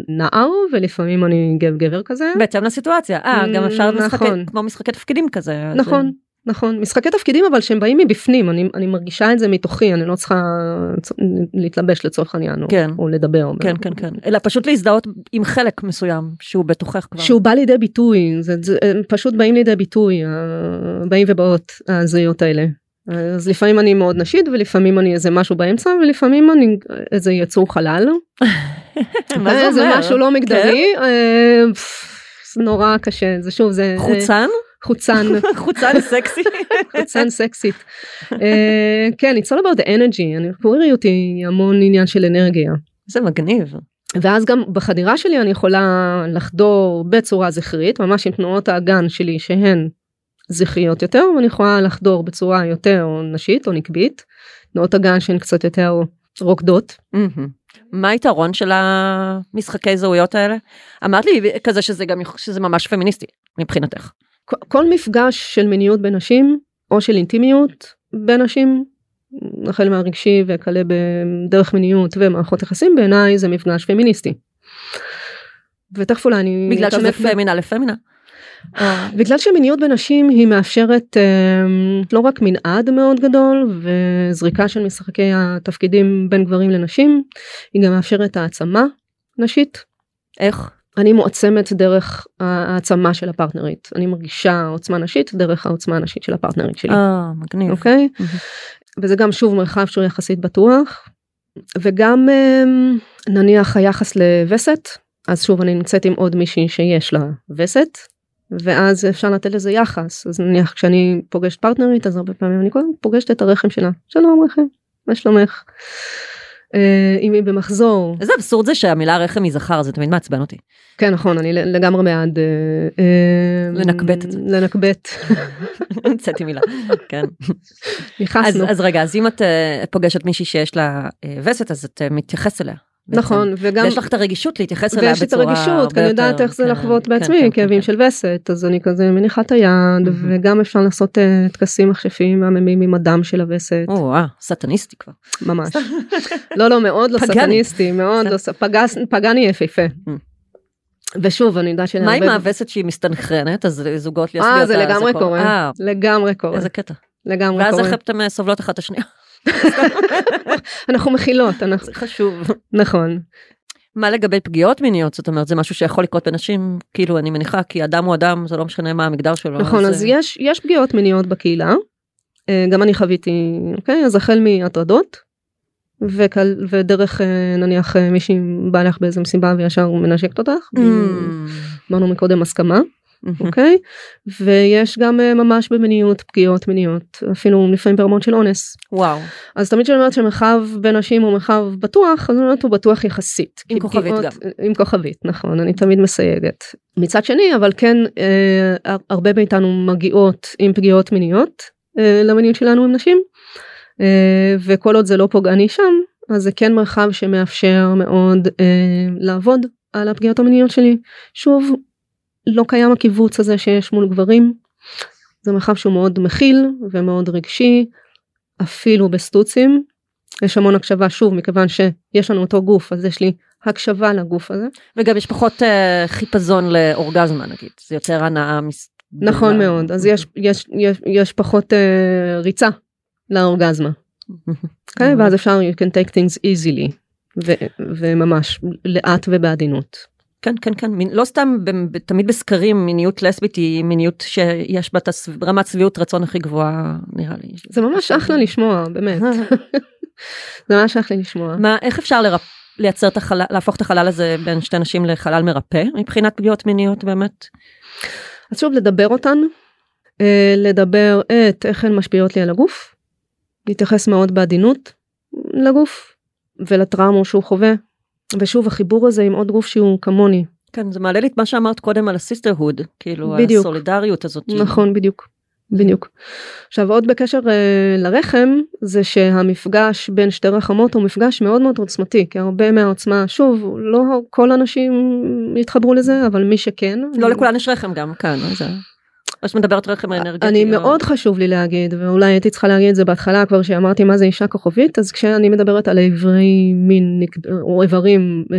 נער ולפעמים אני גב גבר כזה בהתאם לסיטואציה. אה, גם אפשר משחקי, נכון. כמו משחקי תפקידים כזה. נכון נכון משחקי תפקידים אבל שהם באים מבפנים אני אני מרגישה את זה מתוכי אני לא צריכה להתלבש לצורך העניין או- כן. או לדבר כן, כן, כן. אלא פשוט להזדהות עם חלק מסוים שהוא בתוכך כבר. שהוא בא לידי ביטוי זה, זה הם פשוט באים לידי ביטוי באים ובאות הזהויות האלה. אז לפעמים אני מאוד נשית ולפעמים אני איזה משהו באמצע ולפעמים אני איזה יצור חלל. [laughs] מה זה אומר? משהו לא מגדרי. אה, פפ, זה נורא קשה זה שוב זה חוצן? חוצן חוצן סקסי? חוצן סקסית. אה, כן it's all about the energy אני קוויריות היא המון עניין של אנרגיה. זה מגניב. ואז גם בחדירה שלי אני יכולה לחדור בצורה זכרית ממש עם תנועות האגן שלי שהן זכריות יותר ואני יכולה לחדור בצורה יותר נשית או נקבית. תנועות אגן שהן קצת יותר רוקדות. מה היתרון של המשחקי זהויות האלה? אמרת לי כזה שזה גם שזה ממש פמיניסטי מבחינתך. כל- מפגש של מיניות בין נשים או של אינטימיות בין נשים החל מהרגשי וכלה בדרך מיניות ומערכות יחסים בעיניי זה מפגש פמיניסטי. ותכף אולי אני... בגלל שזה פמינה לפמינה. בגלל שמיניות בנשים היא מאפשרת אה, לא רק מנעד מאוד גדול וזריקה של משחקי התפקידים בין גברים לנשים, היא גם מאפשרת העצמה נשית. איך? אני מועצמת דרך העצמה של הפרטנרית. אני מרגישה עוצמה נשית דרך העוצמה הנשית של הפרטנרית שלי. אה, מגניב. אוקיי? וזה גם שוב מרחב שהוא יחסית בטוח. וגם אה, נניח היחס לווסת, אז שוב אני נמצאת עם עוד מישהי שיש לה וסת, ואז אפשר לתת לזה יחס. אז נניח כשאני פוגשת פרטנרית אז הרבה פעמים אני קודם פוגשת את הרחם שלה. שלום רחם, מה שלומך? אה, אם היא במחזור, איזה אבסורד זה שהמילה רחם היא זכר, זה תמיד מעצבן אותי. כן נכון אני לגמרי בעד אה, אה, לנקבט את זה. לנקבט, [laughs] המצאתי מילה. כן. אז, נכנסנו. אז רגע, אז אם את פוגשת מישהי שיש לה וסת, אז את אה, מתייחסת בעצם. נכון וגם ויש לך את הרגישות להתייחס אליה ויש את בצורה הרגישות, כי אני יודעת איך זה כן, לחוות כן, בעצמי, כן, כאבים כן. של וסת, אז אני כזה מניחה את היד, מהמם. וגם אפשר לעשות אה, טקסים מכשפיים מהממים עם הדם של הווסת, או, וואו, סטניסטי כבר. ממש. לא, לא, מאוד לא. סטניסטי, מאוד לא, ס- פגס- פגני יפהפה. ושוב, אני יודעת מה עם. הווסת שהיא מסתנכרנת, אז זוגות לסביות... אה, זה אה, לגמרי קורה. אה, לגמרי קורה, איזה קטע. לגמרי ואז קורה. איך אתן אה, סובלות אחת את השנייה? [laughs] אנחנו מכילות, אנחנו... זה חשוב. נכון. מה לגבי פגיעות מיניות? זאת אומרת, זה משהו שיכול לקרות בנשים, כאילו, אני מניחה, כי אדם הוא אדם, זה לא משנה מה המגדר שלו. נכון, אז אה, יש, יש פגיעות מיניות בקהילה, אה, גם אני חוויתי, אוקיי, אז החל מהטרדות, ודרך אה, נניח מישהי בא לך באיזה מסיבה וישר מנשקת אותך, Mm. אמרנו מקודם הסכמה. אוקיי, ויש גם אה, ממש במיניות פגיעות מיניות, אפילו לפעמים ברמות של אונס. וואו. אז תמיד כשאני אומרת שמרחב בין נשים הוא מרחב בטוח, אז אני אומרת הוא בטוח יחסית. עם כוכבית פגיעות- עם כוכבית, נכון, אני תמיד מסייגת. מצד שני, אבל כן, אה, הרבה מאיתנו מגיעות עם פגיעות מיניות אה, למיניות שלנו עם נשים, אה, וכל עוד זה לא פוגעני שם, אז זה כן מרחב שמאפשר מאוד אה, לעבוד על הפגיעות המיניות שלי. שוב, לא קיים הקיבוץ הזה שיש מול גברים. זה מרחב שהוא מאוד מכיל ומאוד רגשי, אפילו בסטוצים. יש המון הקשבה שוב מכיוון שיש לנו אותו גוף אז יש לי הקשבה לגוף הזה. וגם יש פחות אה, חיפזון לאורגזמה, נגיד. זה יותר הנאה. מס- נכון גדולה. מאוד אז יש יש יש יש פחות אה, ריצה לאורגזמה. [laughs] אוקיי? ואז אפשר you can take things easily ו- וממש לאט ובעדינות. כן, כן, כן. מין- לא סתם, ב- תמיד בסקרים, מיניות לסבית היא מיניות שיש בה את רמת שביעות רצון הכי גבוהה, נראה לי. זה ממש [laughs] אחלה לשמוע באמת [laughs] זה ממש אחלה לשמוע. מה, איך אפשר לרפ... לייצר את החלל, להפוך את החלל הזה בין שתי נשים לחלל מרפא מבחינת פגיעות מיניות באמת? אז שוב לדבר אותן, אה, לדבר את איך הן משפיעות לי על הגוף, להתייחס מאוד בעדינות לגוף ולטראומה שהוא חווה. ושוב החיבור הזה עם עוד גוף שהוא כמוני, כן, זה מעלה לי את מה שאמרת קודם על הסיסטרהוד, כאילו בדיוק. הסולידריות הזאת. נכון בדיוק, בדיוק. עכשיו עוד בקשר אה, לרחם זה שהמפגש בין שתי רחמות הוא מפגש מאוד מאוד עוצמתי כי הרבה מהעוצמה שוב לא כל האנשים יתחברו לזה אבל מי שכן. לא לכולן יש רחם גם כאן, אז... או שאת מדברת רחם אנרגטי. אני או- מאוד חשוב לי להגיד ואולי הייתי צריכה להגיד את זה בהתחלה כבר שאמרתי מה זה אישה כוכבית אז כשאני מדברת על איברי מין נק- או איברים אה,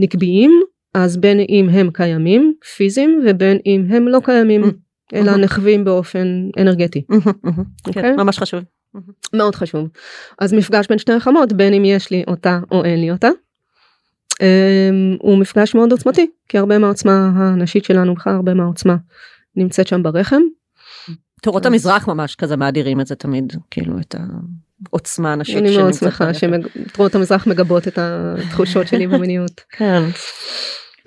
נקביים אז בין אם הם קיימים פיזיים ובין אם הם לא קיימים Mm. אלא Mhm. נחווים באופן אנרגטי מהמם, מהמם. אוקיי? כן, ממש חשוב. מאוד חשוב אז מפגש בין שתי רחמות בין אם יש לי אותה או אין לי אותה. אה, הוא מפגש מאוד עוצמתי כי הרבה מהעוצמה הנשית שלנו בכלל הרבה מהעוצמה נמצאת שם ברחם תורות המזרח ממש כזה מאדירים את זה תמיד, כאילו את העוצמה הנשית אני מאוד שמחה. שתרועות המזרח מגבות את התחושות שלי [laughs] במיניות. כן.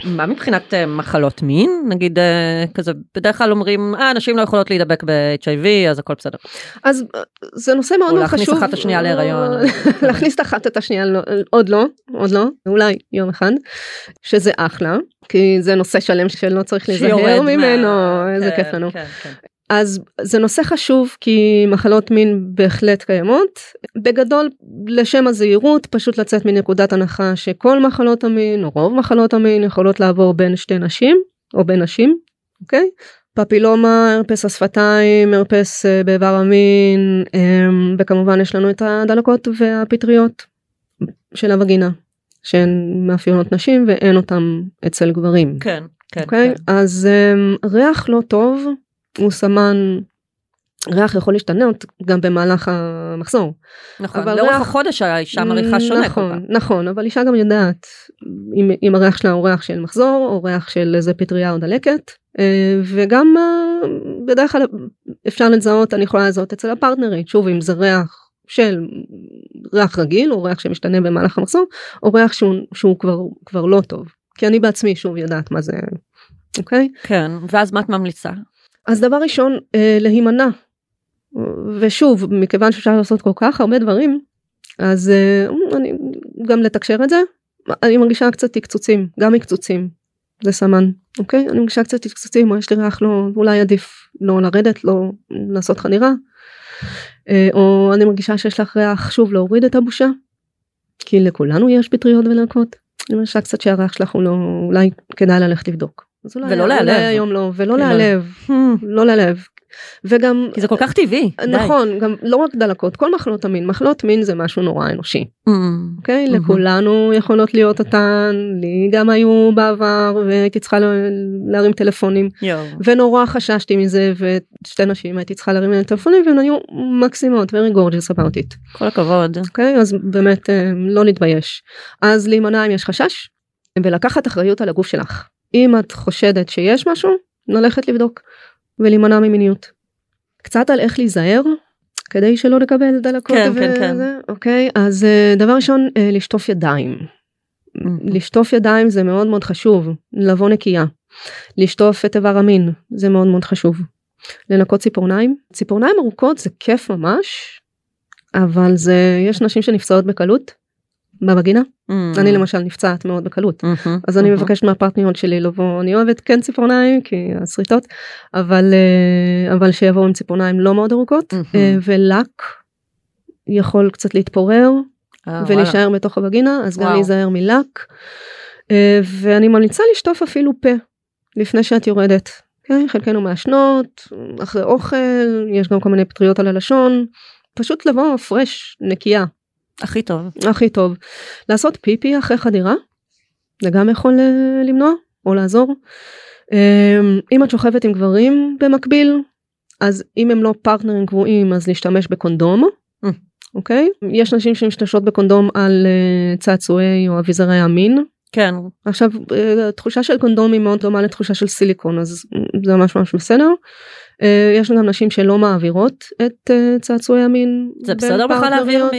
מה מבחינת אה, מחלות מין? נגיד אה, כזה, בדרך כלל אומרים, אה, נשים לא יכולות להידבק ב-HIV, אז הכל בסדר. אז אה, זה נושא מאוד או מאוד להכניס חשוב. אחת את השנייה להיריון. [laughs] להכניס אחת את השנייה, לא- עוד לא, עוד לא, אולי יום אחד, שזה אחלה, כי זה נושא שלם שלא צריך להיזהר מה- ממנו, איזה כן, כיף לנו. אז זה נושא חשוב כי מחלות מין בהחלט קיימות. בגדול, לשם הזהירות, פשוט לצאת מנקודת הנחה שכל מחלות המין, או רוב מחלות המין, יכולות לעבור בין שתי נשים, או בין נשים, אוקיי? פפילומה, הרפס השפתיים, הרפס אה, באיבר המין, אמ, וכמובן יש לנו את הדלקות והפטריות של הווגינה. שהן מאפיינות נשים ואין אותן אצל גברים. כן, כן. אוקיי? כן. אז אמ, ריח לא טוב הוא סמן, ריח יכול להשתנות גם במהלך המחזור. נכון, אבל לאורך ריח- החודש האישה מריחה שונה נכון, פעם. נכון, אבל אישה גם יודעת אם, אם הריח שלה הוא ריח של מחזור או ריח של איזה פטריה או דלקת אה, וגם אה, בדרך כלל אפשר לזהות אני יכולה לזהות אצל הפרטנרית שוב אם זה ריח של ריח רגיל או ריח שמשתנה במהלך המחזור או ריח שהוא, שהוא כבר כבר לא טוב כי אני בעצמי שוב יודעת מה זה אוקיי כן, ואז מה את ממליצה? אז דבר ראשון אה, להימנע. ושוב מכיוון שאפשר לעשות כל כך הרבה דברים אז אה, אני גם לתקשר את זה. אני מרגישה קצת תקצוצים גם מקצוצים זה סמן אוקיי? אני מרגישה קצת תקצוצים או יש לי ריח לא אולי עדיף לא לרדת לא לעשות חנירה. אה, או אני מרגישה שיש לך ריח שוב להוריד את הבושה כי לכולנו יש פטריות ולהקות. אני מרגישה קצת שהריח שלך הוא לא אולי כדאי ללכת לבדוק. אז אולי, ולא אולי להיעלב. היום לא ולא כאילו- להיעלב לא להיעלב וגם כי זה כל כך טבעי. די. נכון גם לא רק דלקות כל מחלות המין מחלות מין זה משהו נורא אנושי Mm. אוקיי מהמם. לכולנו יכולות להיות אותן לי גם היו בעבר והייתי צריכה לה- להרים טלפונים יואו. ונורא חששתי מזה ושתי נשים הייתי צריכה להרים להם טלפונים והן היו מקסימות very gorgeous about it כל הכבוד. אוקיי אז באמת אה, לא להתבייש אז להימנע אם יש חשש ולקחת אחריות על הגוף שלך אם את חושדת שיש משהו ללכת לבדוק ולהימנע ממיניות. קצת על איך להיזהר כדי שלא לקבל דלקות כן, כן, כן. וזה, אוקיי אז אה, דבר ראשון אה, לשטוף ידיים. לשטוף ידיים זה מאוד מאוד חשוב לבוא נקייה. לשטוף את איבר המין זה מאוד מאוד חשוב. לנקות ציפורניים ציפורניים ארוכות זה כיף ממש אבל זה יש נשים שנפצעות בקלות בווגינה Mm. אני למשל נפצעת מאוד בקלות מהמם, אז אני מהמם. מבקשת מהפרטניות שלי לבוא אני אוהבת כן ציפורניים כי השריטות אבל אה, אבל שיבואו עם ציפורניים לא מאוד ארוכות. אה, ולק יכול קצת להתפורר אה, ולהישאר בתוך הווגינה אז גם וואו. להיזהר מלק ואני ממליצה לשטוף אפילו פה לפני שאת יורדת. כן, חלקנו מעשנות אחרי אוכל יש גם כל מיני פטריות על הלשון פשוט לבוא פרש נקייה. הכי טוב. הכי טוב. לעשות פיפי אחרי חדירה זה גם יכול אה, למנוע או לעזור. אה, אם את שוכבת עם גברים במקביל אז אם הם לא פרטנרים קבועים אז להשתמש בקונדום. Mm. אוקיי? יש נשים שמשתמשות בקונדום על אה, צעצועי או אביזרי המין. כן. עכשיו אה, התחושה של קונדום היא מאוד דומה לתחושה של סיליקון אז זה ממש ממש בסדר. אה, יש גם נשים שלא מעבירות את אה, צעצועי המין. זה בסדר בכלל להעביר.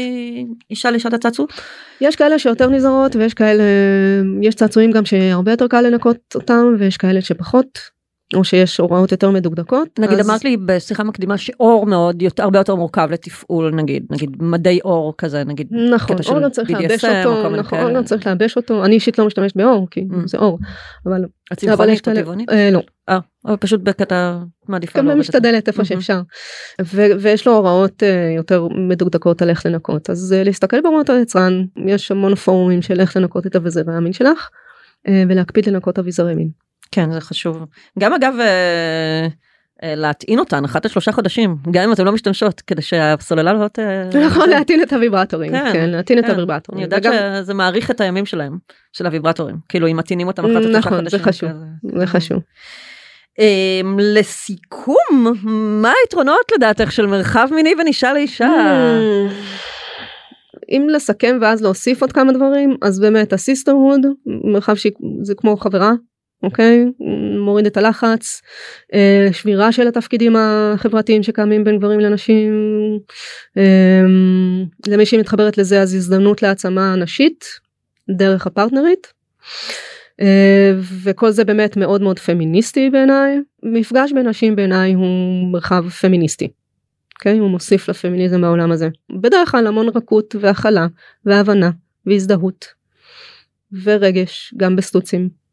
מאישה לאישה את הצעצוע? יש כאלה שיותר נזהרות ויש כאלה יש צעצועים גם שהרבה יותר קל לנקות אותם ויש כאלה שפחות או שיש הוראות יותר מדוקדקות. נגיד אז- אמרת לי בשיחה מקדימה שאור מאוד יותר הרבה יותר מורכב לתפעול נגיד נגיד מדי אור כזה נגיד נכון, קטע של אור גם צריך BDSM או אותו, כל מיני נכון, כאלה. אור גם צריך לעבש אותו, אני אישית לא משתמשת באור כי Mm. זה אור, אבל הצמחונית או טבעונית? אה, לא, אה, אבל פשוט בקטע מעדיפה גם לא משתדלת איפה. שאפשר, ויש לו הוראות אה, יותר מדוקדקות על איך לנקות, אז אה, להסתכל בהוראות היצרן, יש המון פורומים של איך לנקות את אביזרי המין שלך, אה, ולהקפיד לנקות אביזרי מין. כן זה חשוב גם אגב אה, אה, להטעין אותן אחת לשלושה חודשים גם אם אתן לא משתמשות כדי שהסוללה לא ת... [laughs] נכון להטעין את הוויברטורים, כן, כן, להטעין את כן. הוויברטורים. אני יודעת שזה מאריך את הימים שלהם של הוויברטורים כאילו אם מטעינים אותם אחת לשלושה נכון, חודשים. זה חשוב. זה חשוב. אמ, לסיכום מה היתרונות לדעתך של מרחב מיני בין אישה לאישה? אם לסכם ואז להוסיף עוד כמה דברים אז באמת הסיסטרהוד מרחב שזה כמו חברה אוקיי מוריד את הלחץ אה, שבירה של התפקידים החברתיים שקיימים בין גברים לנשים אה, למי שמתחברת לזה אז הזדמנות להעצמה נשית דרך הפרטנרית. אה, וכל זה באמת מאוד מאוד פמיניסטי בעיניי מפגש בין נשים בעיניי הוא מרחב פמיניסטי. אוקיי? הוא מוסיף לפמיניזם בעולם הזה. בדרך כלל המון רכות והכלה והבנה והזדהות ורגש גם בסטוצים.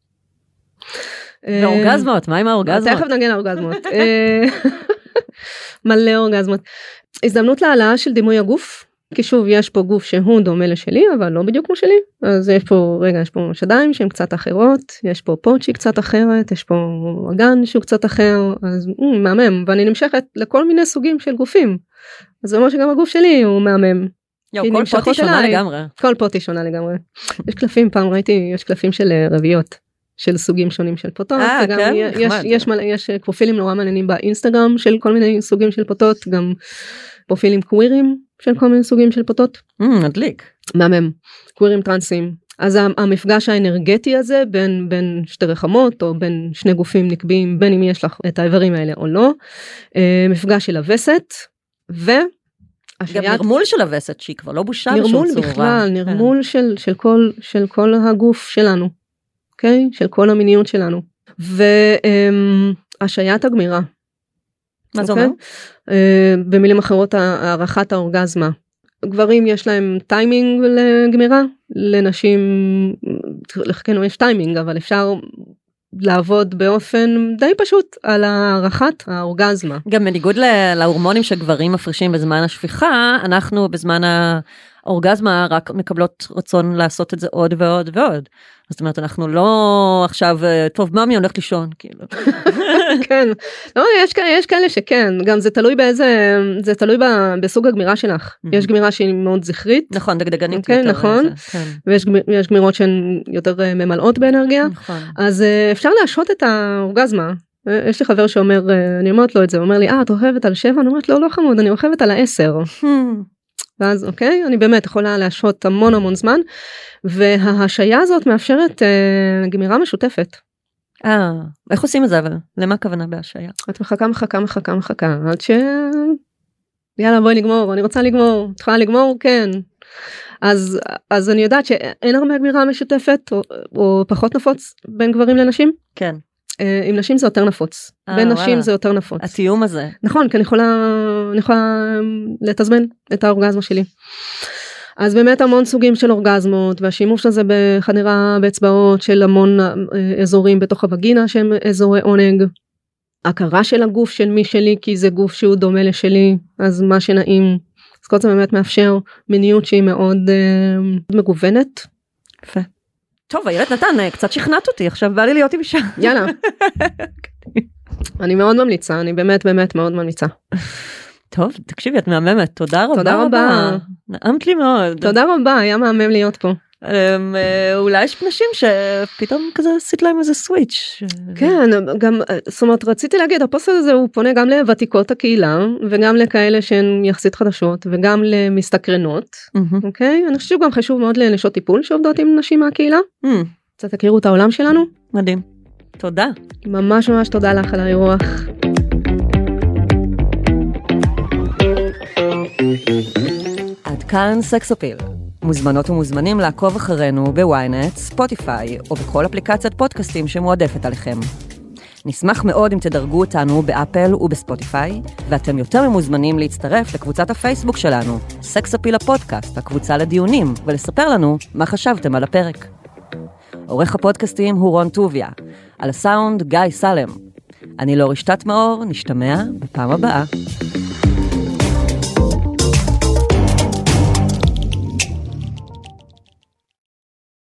ואורגזמות מה עם אה, האורגזמות? תכף נגיע לאורגזמות. אה, [laughs] מלא אורגזמות. הזדמנות להעלאה של דימוי הגוף. כי שוב יש פה גוף שהוא דומה לשלי אבל לא בדיוק כמו שלי אז יש פה רגע יש פה שדיים שהן קצת אחרות יש פה פוט שהיא קצת אחרת יש פה אגן שהוא קצת אחר אז mm, מהמם ואני נמשכת לכל מיני סוגים של גופים אז זה אומר שגם הגוף שלי הוא מהמם כי כל נמשכות פוט היא שונה. לגמרי. כל פוט היא שונה לגמרי. יש קלפים, פעם ראיתי, יש קלפים של אה, רביעיות, של סוגים שונים של פוטות, אה, כן? יש, נחמד. יש, מלא, יש אה, פרופילים נורא מעניינים באינסטגרם של כל מיני סוגים של פוטות, גם פרופילים קווירים של כל מיני סוגים של פוטות. Mm, מדליק. מהמם, קווירים טרנסים. אז המפגש האנרגטי הזה בין בין שתי רחמות או בין שני גופים נקביים בין אם יש לך את האיברים האלה או לא, אה, מפגש של הווסת גם והשעיית נרמול של הווסת שהיא כבר לא בושה בשום צורה. נרמול בכלל, כן. נרמול של, של, כל, של כל הגוף שלנו, אוקיי? של כל המיניות שלנו. והשעיית הגמירה. מה זה אוקיי? אומר? אה, במילים אחרות, הארכת האורגזמה. גברים יש להם טיימינג לגמירה, לנשים, לחלקנו יש טיימינג, אבל אפשר לעבוד באופן די פשוט על הערכת האורגזמה. גם בניגוד להורמונים שגברים מפרישים בזמן השפיכה, אנחנו בזמן אורגזמה רק מקבלות רצון לעשות את זה עוד ועוד ועוד. זאת אומרת אנחנו לא עכשיו אה, טוב מאמי הולך לישון כאילו. [laughs] כן לא יש יש כאלה שכן גם זה תלוי באיזה זה תלוי ב, בסוג הגמירה שלך mm-hmm. יש גמירה שהיא מאוד זכרית נכון דגדגנית אוקיי, okay, יותר נכון איזה, כן. ויש גמיר, גמירות שהן יותר אה, ממלאות באנרגיה נכון. אז אה, אפשר להשהות את האורגזמה יש לי חבר שאומר אני אומרת לו את זה אומר לי אה את אוהבת על שבע אני אומרת לו לא חמוד אני אוהבת על העשר hmm. ואז אוקיי, אני באמת יכולה להשהות המון המון זמן, וההשעיה הזאת מאפשרת אה, גמירה משותפת. אה, איך עושים את זה אבל? למה הכוונה בהשעיה? את מחכה מחכה מחכה מחכה עד ש... יאללה בואי נגמור אני רוצה לגמור את יכולה לגמור כן. אז אז אני יודעת שאין הרבה גמירה משותפת או, או פחות נפוץ בין גברים לנשים כן, עם נשים זה יותר נפוץ אה, בין וואלה. נשים זה יותר נפוץ התיאום הזה. נכון כי אני יכולה אני יכולה לתזמן את האורגזמה שלי. אז באמת המון סוגים של אורגזמות והשימוש הזה בחדירה באצבעות של המון אה, אזורים בתוך הווגינה שהם אזורי עונג. הכרה של הגוף של מי שלי כי זה גוף שהוא דומה לשלי אז מה שנעים. אז כל זה באמת מאפשר מיניות שהיא מאוד אה, מגוונת. יפה. טוב, איילת נתן, אה, קצת שכנעת אותי, עכשיו בא לי להיות עם אישה. יאללה. [laughs] אני מאוד ממליצה אני באמת באמת מאוד ממליצה. טוב, תקשיבי, את מהממת, תודה רבה. תודה רבה. נעמת לי מאוד. תודה רבה היה מהמם להיות פה. אמ, אה, אולי יש נשים שפתאום כזה עשית להם איזה סוויץ'. כן גם זאת אומרת רציתי להגיד הפוסט הזה הוא פונה גם לוותיקות הקהילה וגם לכאלה שהן יחסית חדשות וגם למסתקרנות. אוקיי אני חושבת שגם חשוב מאוד לנשות טיפול שעובדות עם נשים מהקהילה קצת תכירו את העולם שלנו מדהים. תודה. ממש ממש תודה לך על האירוח. עד כאן סקס אפיל. מוזמנות ומוזמנים לעקוב אחרינו בוויינט, ספוטיפיי או בכל אפליקציית פודקאסטים שמועדפת עליכם. נשמח מאוד אם תדרגו אותנו באפל ובספוטיפיי, ואתם יותר ממוזמנים להצטרף לקבוצת הפייסבוק שלנו, סקס אפיל הפודקאסט, הקבוצה לדיונים, ולספר לנו מה חשבתם על הפרק. עורך הפודקאסטים הוא רון טוביה, על הסאונד גיא סלם. אני לא רשתת מאור, נשתמע בפעם הבאה.